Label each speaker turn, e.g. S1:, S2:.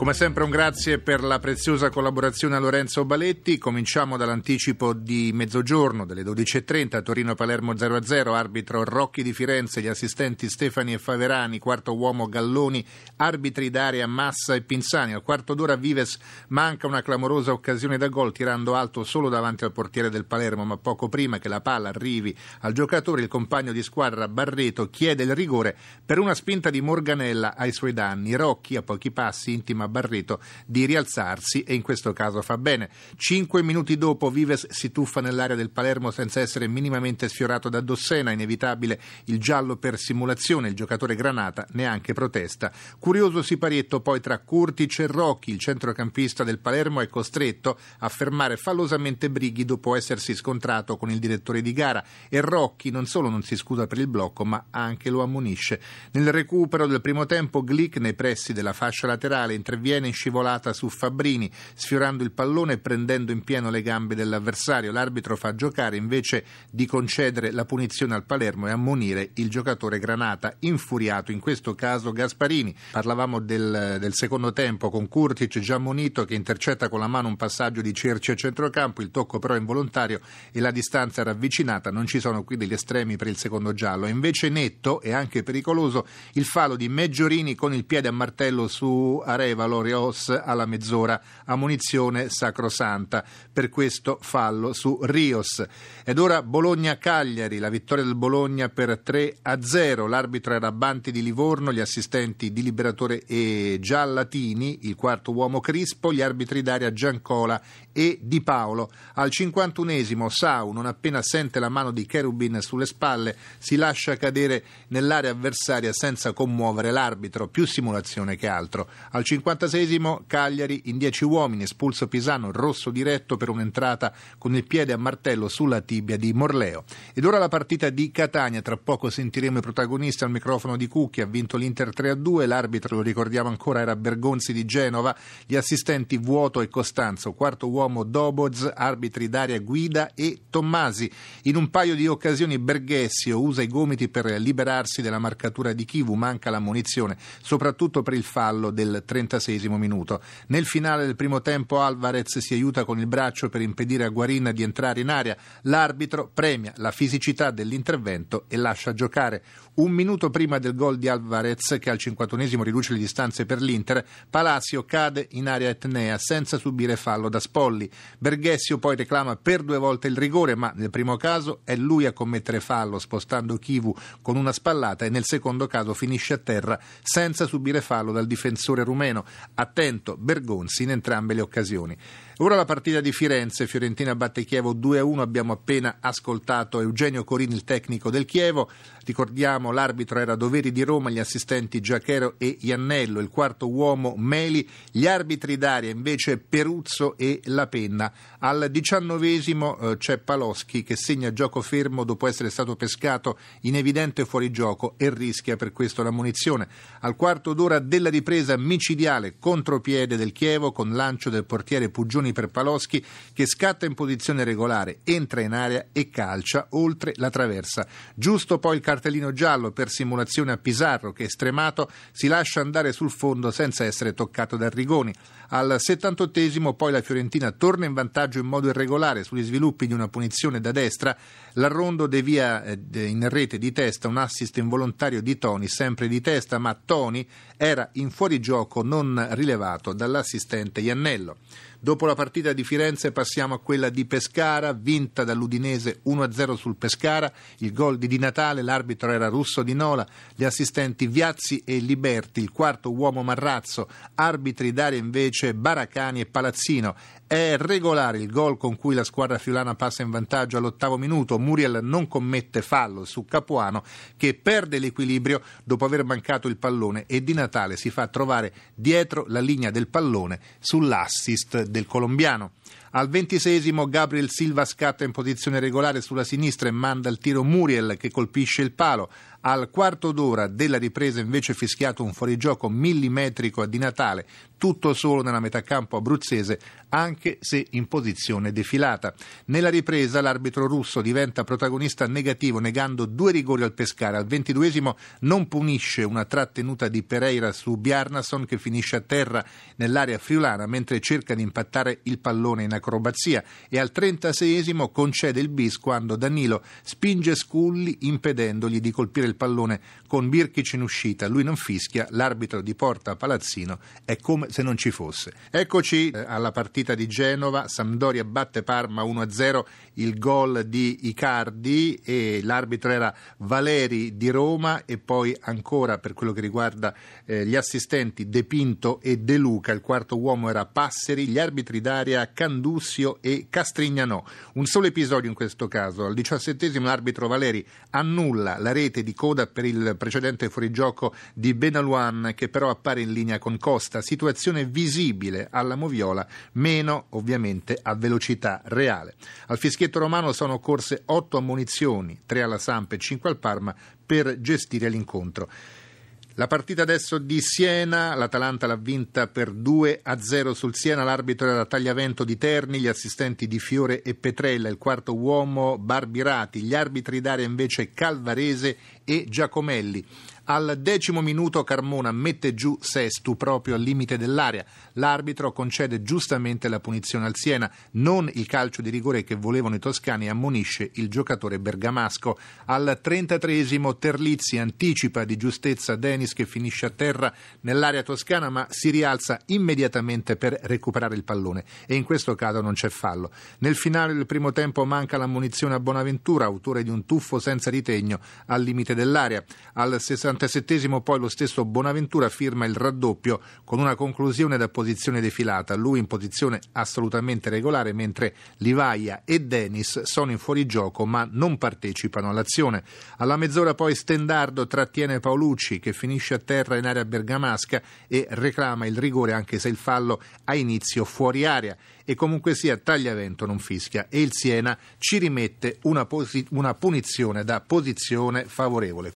S1: Come sempre un grazie per la preziosa collaborazione a Lorenzo Baletti. Cominciamo dall'anticipo di mezzogiorno delle 12.30 Torino-Palermo 0-0, arbitro Rocchi di Firenze, gli assistenti Stefani e Faverani, quarto uomo Galloni, arbitri d'area Massa e Pinzani. Al quarto d'ora Vives manca una clamorosa occasione da gol tirando alto solo davanti al portiere del Palermo, ma poco prima che la palla arrivi al giocatore il compagno di squadra Barreto chiede il rigore per una spinta di Morganella ai suoi danni. Rocchi a pochi passi intima Barreto di rialzarsi e in questo caso fa bene. Cinque minuti dopo Vives si tuffa nell'area del Palermo senza essere minimamente sfiorato da Dossena, inevitabile il giallo per simulazione, il giocatore Granata neanche protesta. Curioso siparietto poi tra Curtic e Rocchi, il centrocampista del Palermo è costretto a fermare fallosamente Brighi dopo essersi scontrato con il direttore di gara e Rocchi non solo non si scusa per il blocco ma anche lo ammonisce. Nel recupero del primo tempo Glick nei pressi della fascia laterale interviene viene in scivolata su Fabbrini, sfiorando il pallone e prendendo in pieno le gambe dell'avversario. L'arbitro fa giocare invece di concedere la punizione al Palermo e ammonire il giocatore Granata, infuriato in questo caso Gasparini. Parlavamo del, del secondo tempo con Kurtic già ammonito che intercetta con la mano un passaggio di Cerci a centrocampo, il tocco però è involontario e la distanza era avvicinata, non ci sono qui degli estremi per il secondo giallo. Invece netto e anche pericoloso il fallo di Meggiorini con il piede a martello su Arevalo Lorios alla mezz'ora, ammonizione sacrosanta per questo fallo su Rios. Ed ora Bologna-Cagliari, la vittoria del Bologna per 3 a 0. L'arbitro era Banti di Livorno, gli assistenti di Liberatore e Giallatini, il quarto uomo Crispo, gli arbitri d'aria Giancola e Di Paolo. Al 51esimo Sau, non appena sente la mano di Cherubin sulle spalle, si lascia cadere nell'area avversaria senza commuovere l'arbitro, più simulazione che altro. Al 50 56 Cagliari in 10 uomini, espulso Pisano, rosso diretto per un'entrata con il piede a martello sulla tibia di Morleo. Ed ora la partita di Catania, tra poco sentiremo i protagonisti al microfono di Cucchi, ha vinto l'Inter 3-2, l'arbitro lo ricordiamo ancora era Bergonzi di Genova, gli assistenti Vuoto e Costanzo, quarto uomo Doboz, arbitri Daria Guida e Tommasi. In un paio di occasioni Berghessio usa i gomiti per liberarsi della marcatura di Kivu, manca la munizione, soprattutto per il fallo del 36 trentaseiesimo minuto. Nel finale del primo tempo Alvarez si aiuta con il braccio per impedire a Guarin di entrare in aria. L'arbitro premia la fisicità dell'intervento e lascia giocare. Un minuto prima del gol di Alvarez, che al 51esimo riduce le distanze per l'Inter, Palacio cade in area etnea senza subire fallo da Spolli. Berghessio poi reclama per due volte il rigore, ma nel primo caso è lui a commettere fallo, spostando Kivu con una spallata, e nel secondo caso finisce a terra senza subire fallo dal difensore rumeno. Attento Bergonzi in entrambe le occasioni. Ora la partita di Firenze, Fiorentina batte Chievo 2-1, abbiamo appena ascoltato Eugenio Corini, il tecnico del Chievo, ricordiamo l'arbitro era Doveri di Roma, gli assistenti Giachero e Iannello, il quarto uomo Meli, gli arbitri d'aria invece Peruzzo e La Penna. Al diciannovesimo eh, c'è Paloschi che segna gioco fermo dopo essere stato pescato in evidente fuorigioco e rischia per questo la munizione. Al quarto d'ora della ripresa micidiale contropiede del Chievo con lancio del portiere Puggioni punizioni per Paloschi che scatta in posizione regolare, entra in area e calcia oltre la traversa. Giusto poi il cartellino giallo per simulazione a Pisarro che stremato si lascia andare sul fondo senza essere toccato da Rigoni. Al 78 poi la Fiorentina torna in vantaggio in modo irregolare sugli sviluppi di una punizione da destra. L'Arrondo devia eh, in rete di testa un assist involontario di Toni, sempre di testa, ma Toni era in fuorigioco non rilevato dall'assistente Iannello. Dopo la partita di Firenze passiamo a quella di Pescara, vinta dall'Udinese 1-0 sul Pescara, il gol di Di Natale, l'arbitro era Russo di Nola, gli assistenti Viazzi e Liberti, il quarto uomo Marrazzo, arbitri d'aria invece Baracani e Palazzino. È regolare il gol con cui la squadra fiulana passa in vantaggio all'ottavo minuto. Muriel non commette fallo su Capuano che perde l'equilibrio dopo aver mancato il pallone e Di Natale si fa trovare dietro la linea del pallone sull'assist del colombiano. Al ventisesimo Gabriel Silva scatta in posizione regolare sulla sinistra e manda il tiro Muriel che colpisce il palo. Al quarto d'ora della ripresa invece fischiato un fuorigioco millimetrico di Natale, tutto solo nella metà campo abruzzese, anche se in posizione defilata. Nella ripresa l'arbitro russo diventa protagonista negativo negando due rigori al Pescara. Al ventiduesimo non punisce una trattenuta di Pereira su Bjarnason che finisce a terra nell'area friulana mentre cerca di impattare il pallone in acrobazia e al trentaseiesimo concede il bis quando Danilo spinge Sculli impedendogli di colpire il pallone con Birkic in uscita. Lui non fischia, l'arbitro di Porta Palazzino è come se non ci fosse. Eccoci eh, alla partita di Genova, Sampdoria batte Parma 1-0, il gol di Icardi e l'arbitro era Valeri di Roma e poi ancora per quello che riguarda eh, gli assistenti De Pinto e De Luca, il quarto uomo era Passeri, gli arbitri d'aria Candussio e Castrignanò. Un solo episodio in questo caso, al diciassettesimo l'arbitro Valeri annulla la rete di coda per il precedente fuorigioco di Benaluan che però appare in linea con Costa, situazione visibile alla Moviola, meno ovviamente a velocità reale. Al fischietto romano sono corse otto ammunizioni, tre alla Samp e cinque al Parma per gestire l'incontro. La partita adesso di Siena, l'Atalanta l'ha vinta per 2 a 0 sul Siena, l'arbitro era Tagliavento di Terni, gli assistenti di Fiore e Petrella, il quarto uomo Barbirati, gli arbitri d'aria invece Calvarese e Giacomelli. Al decimo minuto Carmona mette giù Sestu proprio al limite dell'area. L'arbitro concede giustamente la punizione al Siena, non il calcio di rigore che volevano i toscani e ammonisce il giocatore bergamasco. Al 33 Terlizzi anticipa di giustezza Denis che finisce a terra nell'area toscana ma si rialza immediatamente per recuperare il pallone e in questo caso non c'è fallo. Nel finale del primo tempo manca la munizione a Bonaventura, autore di un tuffo senza ritegno al limite dell'area. Al 60 47 poi lo stesso Bonaventura firma il raddoppio con una conclusione da posizione defilata, lui in posizione assolutamente regolare mentre Livaia e Denis sono in fuorigioco ma non partecipano all'azione. Alla mezz'ora poi Stendardo trattiene Paolucci che finisce a terra in area bergamasca e reclama il rigore anche se il fallo ha inizio fuori area e comunque sia Tagliavento non fischia e il Siena ci rimette una, posi- una punizione da posizione favorevole.